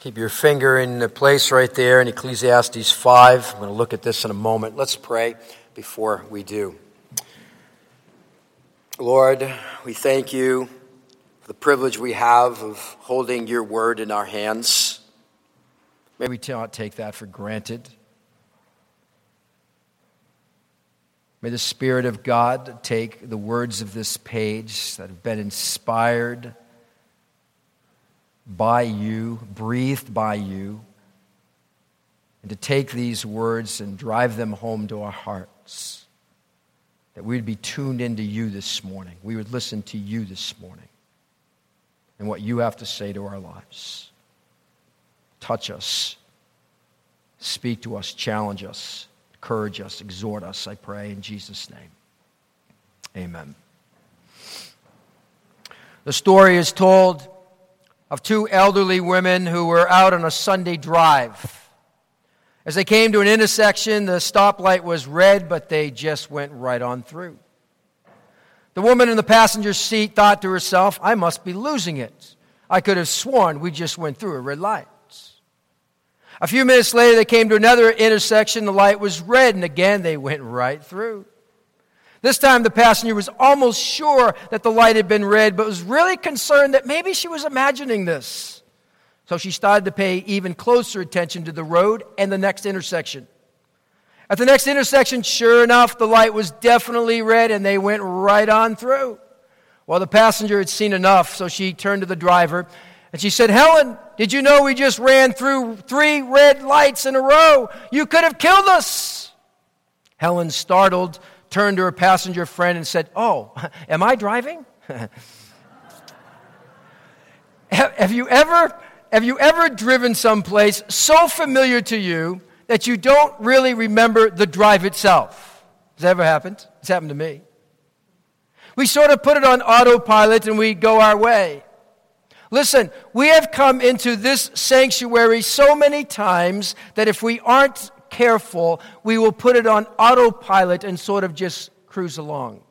Keep your finger in the place right there in Ecclesiastes 5. I'm going to look at this in a moment. Let's pray before we do. Lord, we thank you for the privilege we have of holding your word in our hands. May we not take that for granted. May the Spirit of God take the words of this page that have been inspired by you, breathed by you, and to take these words and drive them home to our hearts. That we'd be tuned into you this morning. We would listen to you this morning and what you have to say to our lives. Touch us, speak to us, challenge us encourage us, exhort us, I pray, in Jesus' name. Amen. The story is told of two elderly women who were out on a Sunday drive. As they came to an intersection, the stoplight was red, but they just went right on through. The woman in the passenger seat thought to herself, I must be losing it. I could have sworn we just went through a red light. A few minutes later, they came to another intersection. The light was red, and again they went right through. This time, the passenger was almost sure that the light had been red, but was really concerned that maybe she was imagining this. So she started to pay even closer attention to the road and the next intersection. At the next intersection, sure enough, the light was definitely red, and they went right on through. Well, the passenger had seen enough, so she turned to the driver and she said, Helen, did you know we just ran through three red lights in a row? You could have killed us. Helen, startled, turned to her passenger friend and said, Oh, am I driving? have you ever have you ever driven someplace so familiar to you that you don't really remember the drive itself? Has that ever happened? It's happened to me. We sort of put it on autopilot and we go our way. Listen, we have come into this sanctuary so many times that if we aren't careful, we will put it on autopilot and sort of just cruise along.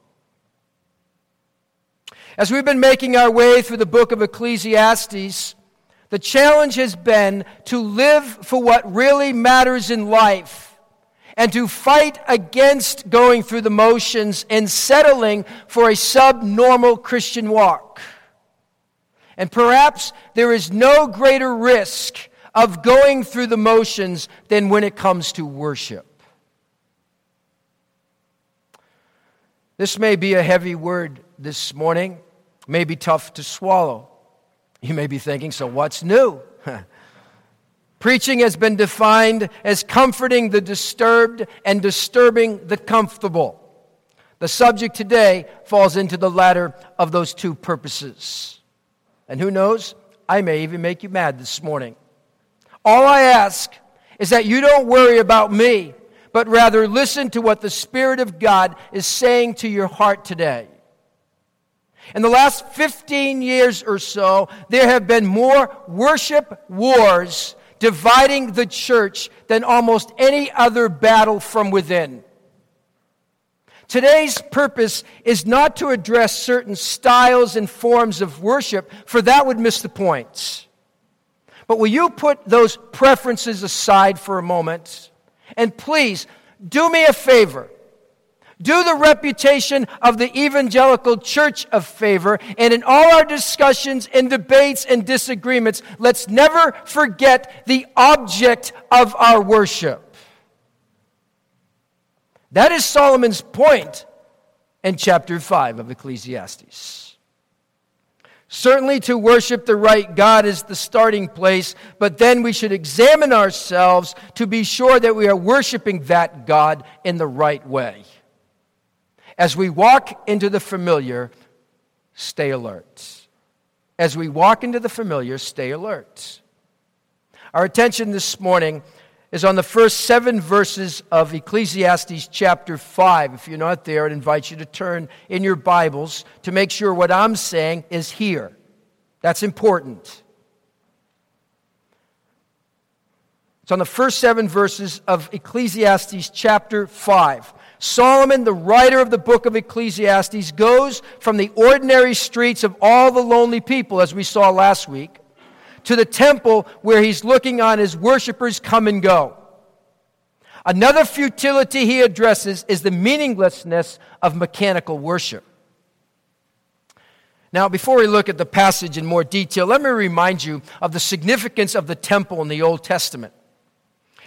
As we've been making our way through the book of Ecclesiastes, the challenge has been to live for what really matters in life and to fight against going through the motions and settling for a subnormal Christian walk. And perhaps there is no greater risk of going through the motions than when it comes to worship. This may be a heavy word this morning, may be tough to swallow. You may be thinking, so what's new? Preaching has been defined as comforting the disturbed and disturbing the comfortable. The subject today falls into the latter of those two purposes. And who knows, I may even make you mad this morning. All I ask is that you don't worry about me, but rather listen to what the Spirit of God is saying to your heart today. In the last 15 years or so, there have been more worship wars dividing the church than almost any other battle from within. Today's purpose is not to address certain styles and forms of worship, for that would miss the point. But will you put those preferences aside for a moment? And please, do me a favor. Do the reputation of the evangelical church a favor, and in all our discussions and debates and disagreements, let's never forget the object of our worship. That is Solomon's point in chapter 5 of Ecclesiastes. Certainly, to worship the right God is the starting place, but then we should examine ourselves to be sure that we are worshiping that God in the right way. As we walk into the familiar, stay alert. As we walk into the familiar, stay alert. Our attention this morning is on the first seven verses of Ecclesiastes chapter 5. If you're not there, I'd invite you to turn in your Bibles to make sure what I'm saying is here. That's important. It's on the first seven verses of Ecclesiastes chapter 5. Solomon, the writer of the book of Ecclesiastes, goes from the ordinary streets of all the lonely people, as we saw last week, to the temple where he's looking on his worshipers come and go. Another futility he addresses is the meaninglessness of mechanical worship. Now, before we look at the passage in more detail, let me remind you of the significance of the temple in the Old Testament.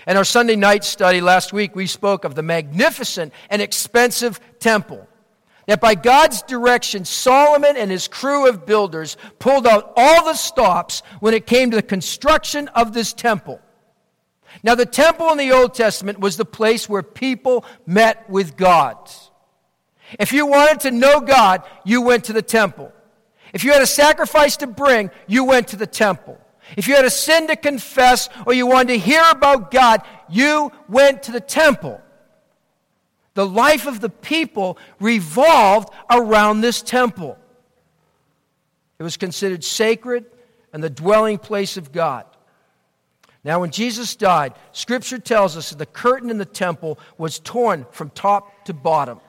In our Sunday night study last week, we spoke of the magnificent and expensive temple. That by God's direction, Solomon and his crew of builders pulled out all the stops when it came to the construction of this temple. Now, the temple in the Old Testament was the place where people met with God. If you wanted to know God, you went to the temple. If you had a sacrifice to bring, you went to the temple. If you had a sin to confess or you wanted to hear about God, you went to the temple. The life of the people revolved around this temple. It was considered sacred and the dwelling place of God. Now, when Jesus died, Scripture tells us that the curtain in the temple was torn from top to bottom.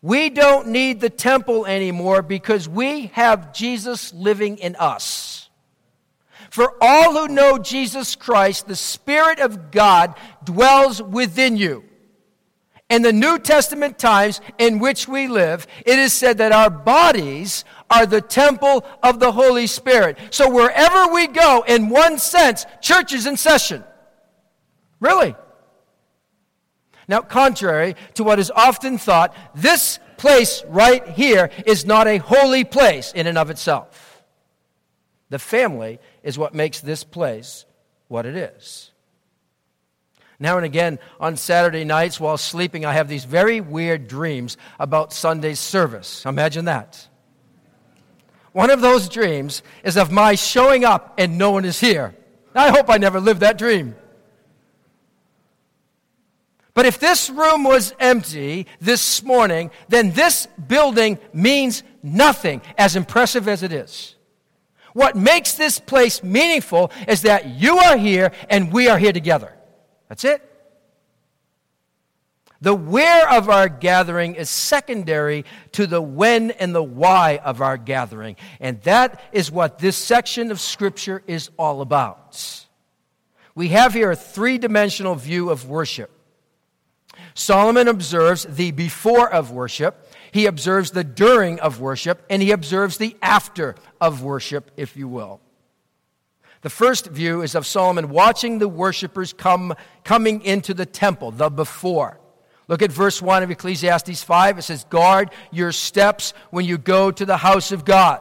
We don't need the temple anymore because we have Jesus living in us. For all who know Jesus Christ, the Spirit of God dwells within you. In the New Testament times in which we live, it is said that our bodies are the temple of the Holy Spirit. So wherever we go, in one sense, church is in session. Really? Now, contrary to what is often thought, this place right here is not a holy place in and of itself. The family is what makes this place what it is. Now and again on Saturday nights while sleeping, I have these very weird dreams about Sunday's service. Imagine that. One of those dreams is of my showing up and no one is here. I hope I never live that dream. But if this room was empty this morning, then this building means nothing, as impressive as it is. What makes this place meaningful is that you are here and we are here together. That's it. The where of our gathering is secondary to the when and the why of our gathering. And that is what this section of Scripture is all about. We have here a three dimensional view of worship. Solomon observes the before of worship, he observes the during of worship, and he observes the after of worship, if you will. The first view is of Solomon watching the worshipers come, coming into the temple, the before. Look at verse 1 of Ecclesiastes 5. It says, Guard your steps when you go to the house of God.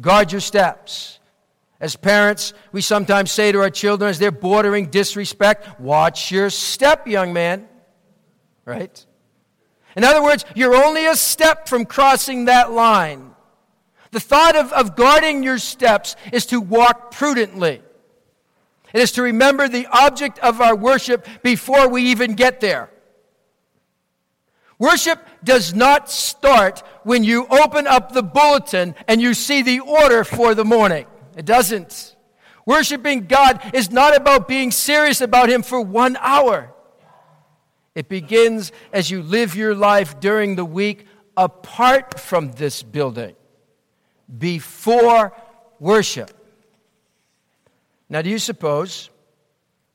Guard your steps. As parents, we sometimes say to our children as they're bordering disrespect, Watch your step, young man. Right? In other words, you're only a step from crossing that line. The thought of, of guarding your steps is to walk prudently. It is to remember the object of our worship before we even get there. Worship does not start when you open up the bulletin and you see the order for the morning. It doesn't. Worshiping God is not about being serious about Him for one hour. It begins as you live your life during the week apart from this building, before worship. Now, do you suppose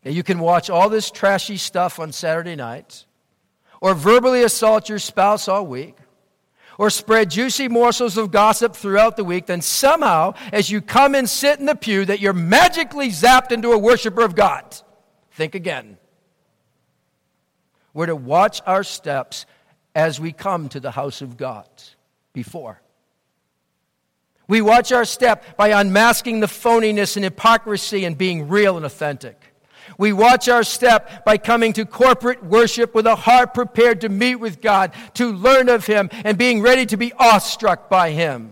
that you can watch all this trashy stuff on Saturday nights, or verbally assault your spouse all week, or spread juicy morsels of gossip throughout the week, then somehow, as you come and sit in the pew, that you're magically zapped into a worshiper of God? Think again. We're to watch our steps as we come to the house of God before. We watch our step by unmasking the phoniness and hypocrisy and being real and authentic. We watch our step by coming to corporate worship with a heart prepared to meet with God, to learn of Him, and being ready to be awestruck by Him.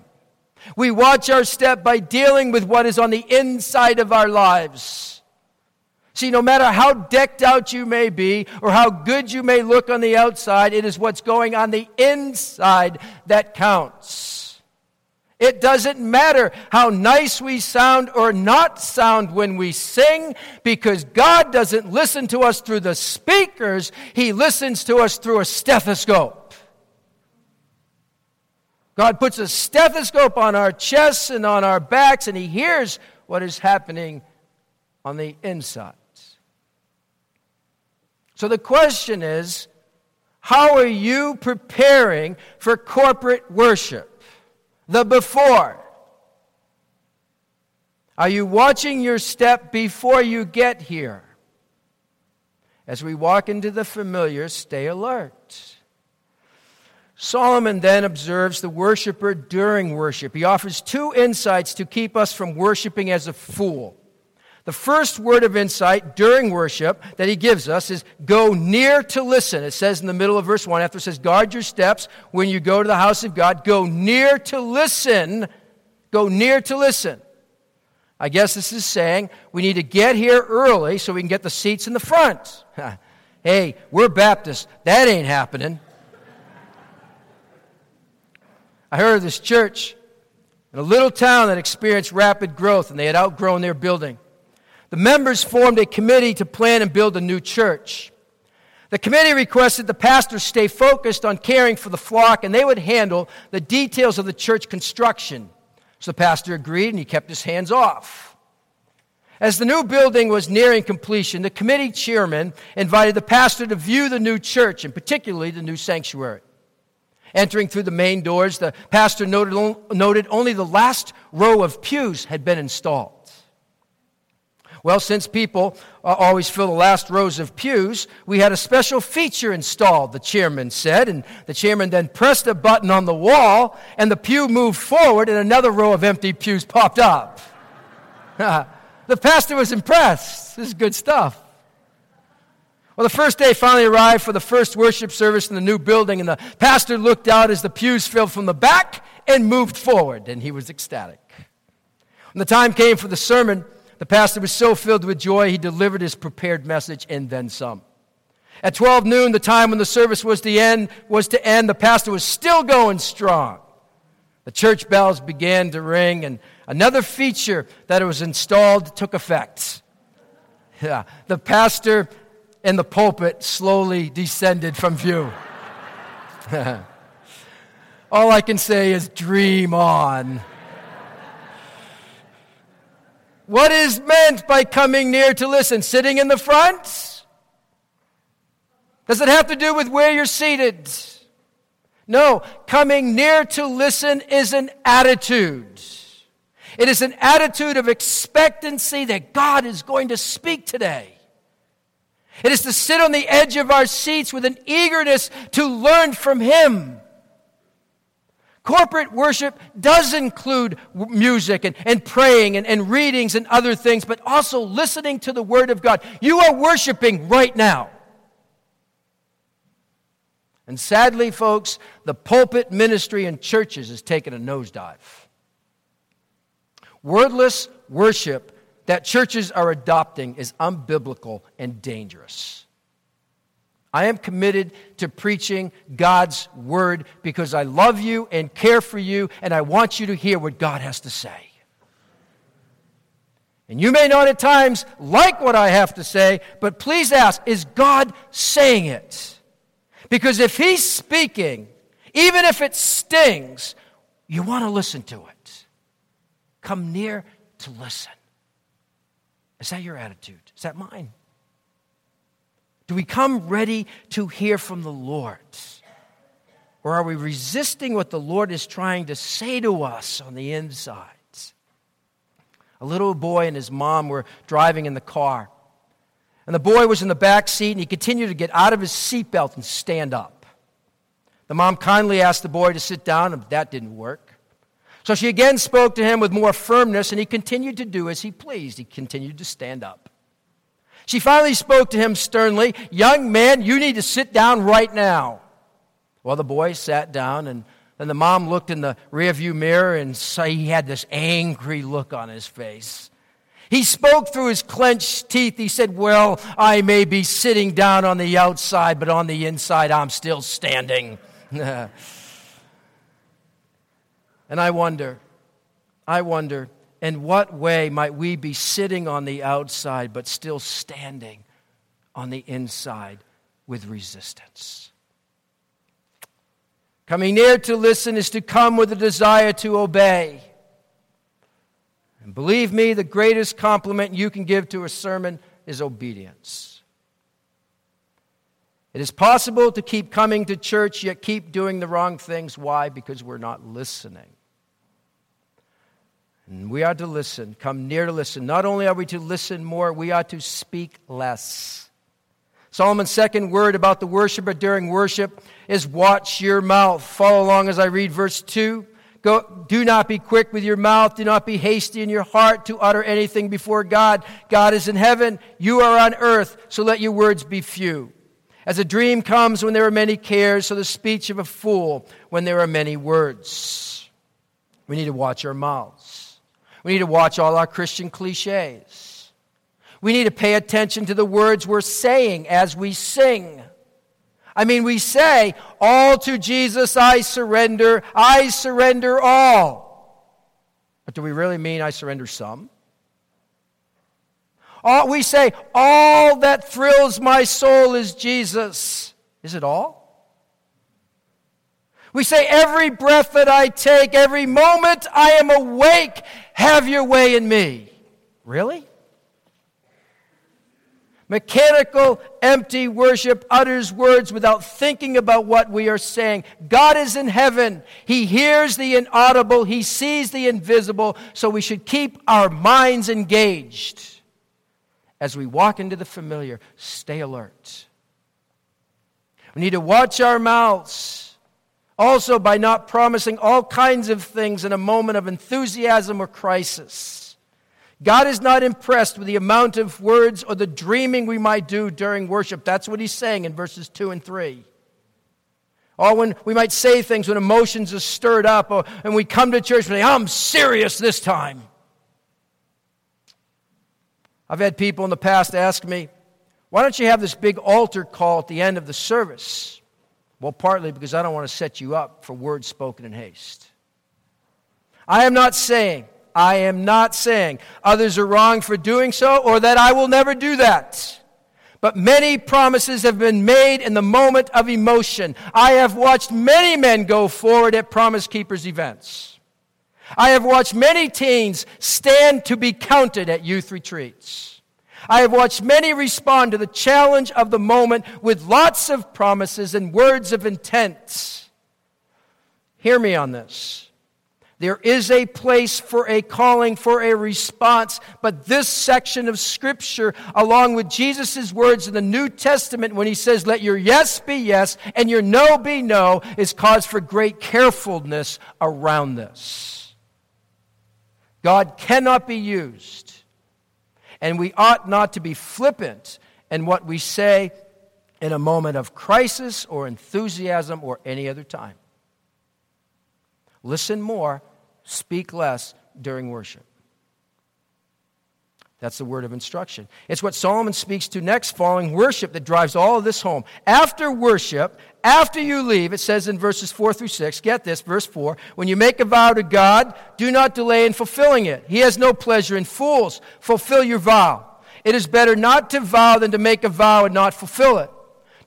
We watch our step by dealing with what is on the inside of our lives See, no matter how decked out you may be or how good you may look on the outside, it is what's going on the inside that counts. It doesn't matter how nice we sound or not sound when we sing, because God doesn't listen to us through the speakers, He listens to us through a stethoscope. God puts a stethoscope on our chests and on our backs, and He hears what is happening on the insides. So the question is how are you preparing for corporate worship? The before. Are you watching your step before you get here? As we walk into the familiar, stay alert. Solomon then observes the worshiper during worship. He offers two insights to keep us from worshiping as a fool. The first word of insight during worship that he gives us is go near to listen. It says in the middle of verse 1, after it says, guard your steps when you go to the house of God, go near to listen. Go near to listen. I guess this is saying we need to get here early so we can get the seats in the front. hey, we're Baptists. That ain't happening. I heard of this church in a little town that experienced rapid growth and they had outgrown their building. The members formed a committee to plan and build a new church. The committee requested the pastors stay focused on caring for the flock and they would handle the details of the church construction. So the pastor agreed and he kept his hands off. As the new building was nearing completion, the committee chairman invited the pastor to view the new church and particularly the new sanctuary. Entering through the main doors, the pastor noted, noted only the last row of pews had been installed. Well, since people uh, always fill the last rows of pews, we had a special feature installed, the chairman said. And the chairman then pressed a button on the wall, and the pew moved forward, and another row of empty pews popped up. the pastor was impressed. This is good stuff. Well, the first day finally arrived for the first worship service in the new building, and the pastor looked out as the pews filled from the back and moved forward, and he was ecstatic. When the time came for the sermon, the pastor was so filled with joy, he delivered his prepared message and then some. At 12 noon, the time when the service was to end, was to end, the pastor was still going strong. The church bells began to ring, and another feature that was installed took effect. Yeah, the pastor and the pulpit slowly descended from view. All I can say is dream on. What is meant by coming near to listen? Sitting in the front? Does it have to do with where you're seated? No, coming near to listen is an attitude. It is an attitude of expectancy that God is going to speak today. It is to sit on the edge of our seats with an eagerness to learn from Him. Corporate worship does include music and, and praying and, and readings and other things, but also listening to the Word of God. You are worshiping right now. And sadly, folks, the pulpit ministry in churches has taken a nosedive. Wordless worship that churches are adopting is unbiblical and dangerous. I am committed to preaching God's word because I love you and care for you, and I want you to hear what God has to say. And you may not at times like what I have to say, but please ask is God saying it? Because if He's speaking, even if it stings, you want to listen to it. Come near to listen. Is that your attitude? Is that mine? Do we come ready to hear from the Lord? Or are we resisting what the Lord is trying to say to us on the inside? A little boy and his mom were driving in the car. And the boy was in the back seat and he continued to get out of his seatbelt and stand up. The mom kindly asked the boy to sit down, and that didn't work. So she again spoke to him with more firmness, and he continued to do as he pleased. He continued to stand up. She finally spoke to him sternly Young man, you need to sit down right now. Well, the boy sat down, and then the mom looked in the rearview mirror and saw he had this angry look on his face. He spoke through his clenched teeth. He said, Well, I may be sitting down on the outside, but on the inside, I'm still standing. And I wonder, I wonder, in what way might we be sitting on the outside but still standing on the inside with resistance? Coming near to listen is to come with a desire to obey. And believe me, the greatest compliment you can give to a sermon is obedience. It is possible to keep coming to church yet keep doing the wrong things. Why? Because we're not listening. And we are to listen, come near to listen. Not only are we to listen more, we are to speak less. Solomon's second word about the worshiper during worship is watch your mouth. Follow along as I read verse 2. Go, do not be quick with your mouth. Do not be hasty in your heart to utter anything before God. God is in heaven. You are on earth. So let your words be few. As a dream comes when there are many cares, so the speech of a fool when there are many words. We need to watch our mouths. We need to watch all our Christian cliches. We need to pay attention to the words we're saying as we sing. I mean, we say, All to Jesus I surrender, I surrender all. But do we really mean I surrender some? All, we say, All that thrills my soul is Jesus. Is it all? We say, Every breath that I take, every moment I am awake, have your way in me. Really? Mechanical, empty worship utters words without thinking about what we are saying. God is in heaven. He hears the inaudible. He sees the invisible. So we should keep our minds engaged. As we walk into the familiar, stay alert. We need to watch our mouths. Also, by not promising all kinds of things in a moment of enthusiasm or crisis. God is not impressed with the amount of words or the dreaming we might do during worship. That's what he's saying in verses 2 and 3. Or when we might say things when emotions are stirred up, or, and we come to church and say, I'm serious this time. I've had people in the past ask me, why don't you have this big altar call at the end of the service? Well, partly because I don't want to set you up for words spoken in haste. I am not saying I am not saying others are wrong for doing so or that I will never do that. But many promises have been made in the moment of emotion. I have watched many men go forward at Promise Keepers events. I have watched many teens stand to be counted at youth retreats. I have watched many respond to the challenge of the moment with lots of promises and words of intent. Hear me on this. There is a place for a calling, for a response, but this section of Scripture, along with Jesus' words in the New Testament when he says, Let your yes be yes and your no be no, is cause for great carefulness around this. God cannot be used, and we ought not to be flippant in what we say in a moment of crisis or enthusiasm or any other time. Listen more speak less during worship. That's the word of instruction. It's what Solomon speaks to next following worship that drives all of this home. After worship, after you leave, it says in verses 4 through 6, get this, verse 4, when you make a vow to God, do not delay in fulfilling it. He has no pleasure in fools. Fulfill your vow. It is better not to vow than to make a vow and not fulfill it.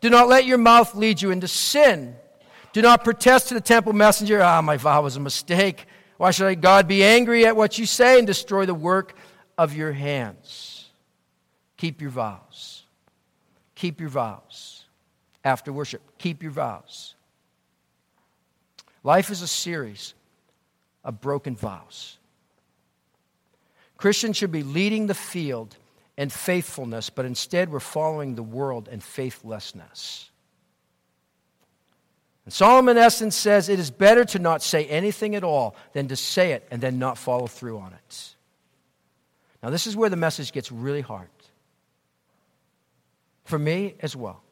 Do not let your mouth lead you into sin. Do not protest to the temple messenger, ah, my vow was a mistake. Why should God be angry at what you say and destroy the work of your hands? Keep your vows. Keep your vows. After worship, keep your vows. Life is a series of broken vows. Christians should be leading the field in faithfulness, but instead we're following the world in faithlessness. And Solomon, in essence, says it is better to not say anything at all than to say it and then not follow through on it. Now, this is where the message gets really hard. For me as well.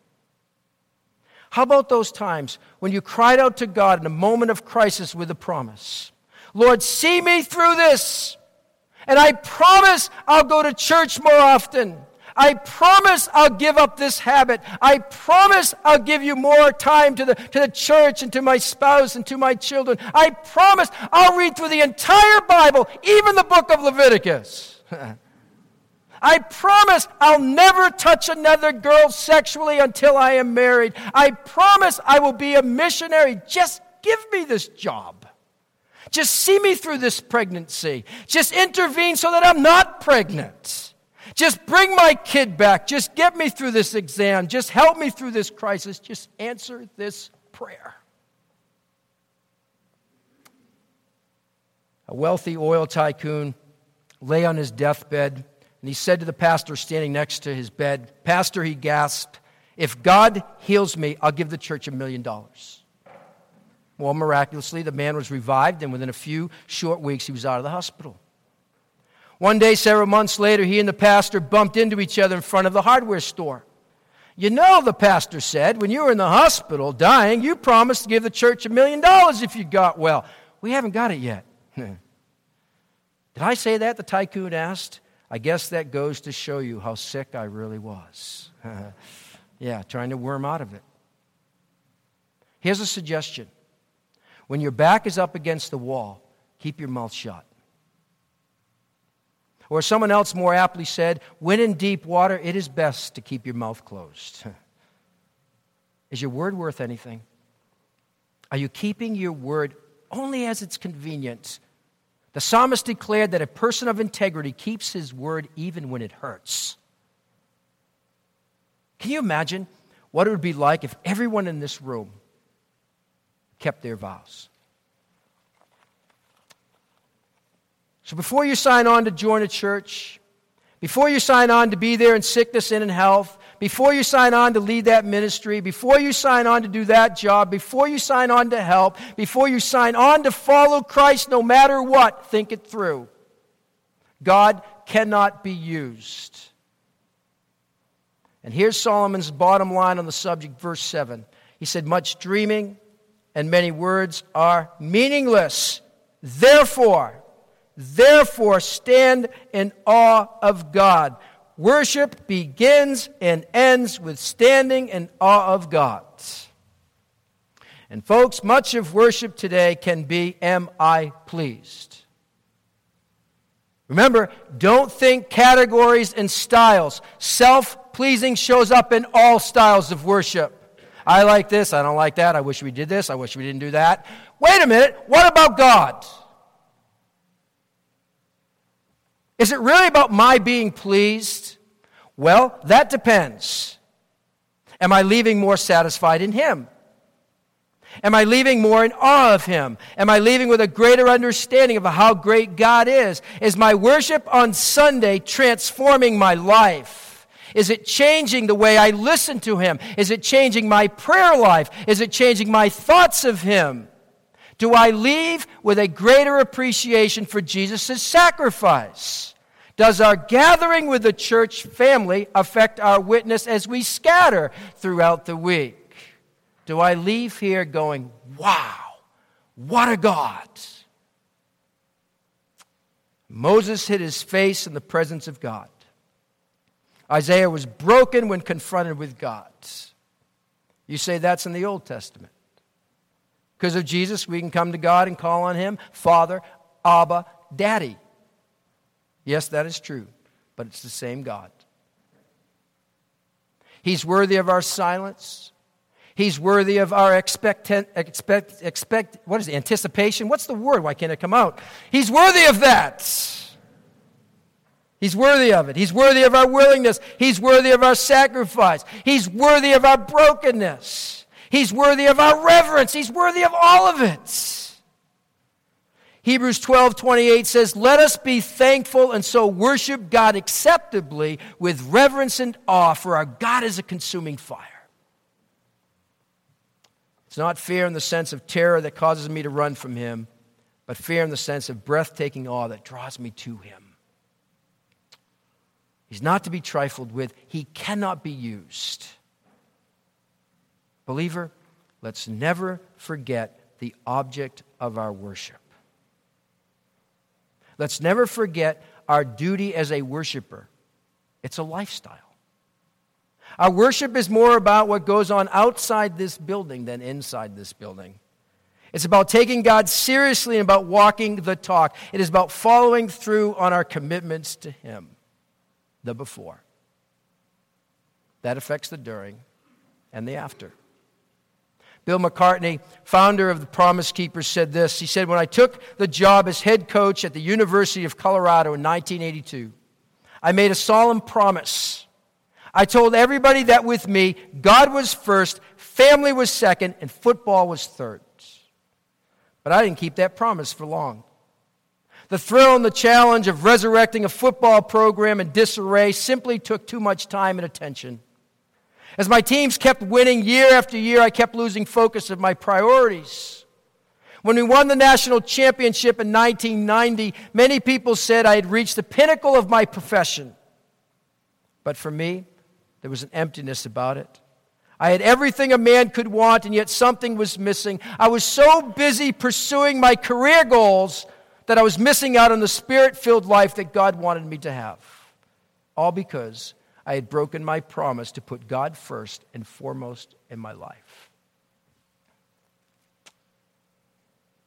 How about those times when you cried out to God in a moment of crisis with a promise? Lord, see me through this, and I promise I'll go to church more often. I promise I'll give up this habit. I promise I'll give you more time to the, to the church and to my spouse and to my children. I promise I'll read through the entire Bible, even the book of Leviticus. I promise I'll never touch another girl sexually until I am married. I promise I will be a missionary. Just give me this job. Just see me through this pregnancy. Just intervene so that I'm not pregnant. Just bring my kid back. Just get me through this exam. Just help me through this crisis. Just answer this prayer. A wealthy oil tycoon lay on his deathbed, and he said to the pastor standing next to his bed, Pastor, he gasped, if God heals me, I'll give the church a million dollars. Well, miraculously, the man was revived, and within a few short weeks, he was out of the hospital. One day, several months later, he and the pastor bumped into each other in front of the hardware store. You know, the pastor said, when you were in the hospital dying, you promised to give the church a million dollars if you got well. We haven't got it yet. Did I say that? The tycoon asked. I guess that goes to show you how sick I really was. yeah, trying to worm out of it. Here's a suggestion when your back is up against the wall, keep your mouth shut. Or someone else more aptly said, when in deep water, it is best to keep your mouth closed. is your word worth anything? Are you keeping your word only as it's convenient? The psalmist declared that a person of integrity keeps his word even when it hurts. Can you imagine what it would be like if everyone in this room kept their vows? So before you sign on to join a church, before you sign on to be there in sickness and in health, before you sign on to lead that ministry, before you sign on to do that job, before you sign on to help, before you sign on to follow Christ no matter what, think it through. God cannot be used. And here's Solomon's bottom line on the subject, verse 7. He said, Much dreaming and many words are meaningless. Therefore, Therefore, stand in awe of God. Worship begins and ends with standing in awe of God. And, folks, much of worship today can be Am I pleased? Remember, don't think categories and styles. Self pleasing shows up in all styles of worship. I like this, I don't like that, I wish we did this, I wish we didn't do that. Wait a minute, what about God? Is it really about my being pleased? Well, that depends. Am I leaving more satisfied in Him? Am I leaving more in awe of Him? Am I leaving with a greater understanding of how great God is? Is my worship on Sunday transforming my life? Is it changing the way I listen to Him? Is it changing my prayer life? Is it changing my thoughts of Him? Do I leave with a greater appreciation for Jesus' sacrifice? Does our gathering with the church family affect our witness as we scatter throughout the week? Do I leave here going, wow, what a God? Moses hid his face in the presence of God. Isaiah was broken when confronted with God. You say that's in the Old Testament. Because of Jesus, we can come to God and call on Him Father, Abba, Daddy. Yes, that is true, but it's the same God. He's worthy of our silence. He's worthy of our expect, expect, expect, what is it, anticipation? What's the word? Why can't it come out? He's worthy of that. He's worthy of it. He's worthy of our willingness. He's worthy of our sacrifice. He's worthy of our brokenness. He's worthy of our reverence. He's worthy of all of it. Hebrews 12 28 says, Let us be thankful and so worship God acceptably with reverence and awe, for our God is a consuming fire. It's not fear in the sense of terror that causes me to run from Him, but fear in the sense of breathtaking awe that draws me to Him. He's not to be trifled with, He cannot be used. Believer, let's never forget the object of our worship. Let's never forget our duty as a worshiper. It's a lifestyle. Our worship is more about what goes on outside this building than inside this building. It's about taking God seriously and about walking the talk. It is about following through on our commitments to Him, the before. That affects the during and the after. Bill McCartney, founder of the Promise Keepers, said this. He said, When I took the job as head coach at the University of Colorado in 1982, I made a solemn promise. I told everybody that with me, God was first, family was second, and football was third. But I didn't keep that promise for long. The thrill and the challenge of resurrecting a football program in disarray simply took too much time and attention. As my teams kept winning year after year, I kept losing focus of my priorities. When we won the national championship in 1990, many people said I had reached the pinnacle of my profession. But for me, there was an emptiness about it. I had everything a man could want, and yet something was missing. I was so busy pursuing my career goals that I was missing out on the spirit filled life that God wanted me to have. All because I had broken my promise to put God first and foremost in my life.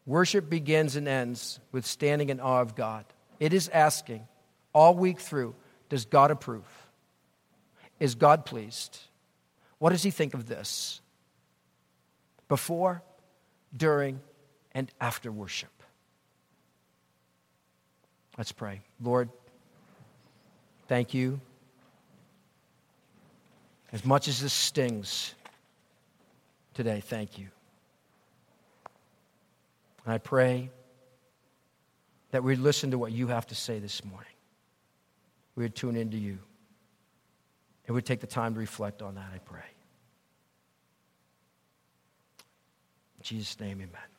Worship begins and ends with standing in awe of God. It is asking all week through Does God approve? Is God pleased? What does he think of this? Before, during, and after worship. Let's pray. Lord, thank you. As much as this stings today, thank you. And I pray that we'd listen to what you have to say this morning. We would tune into you. And we'd take the time to reflect on that, I pray. In Jesus' name, amen.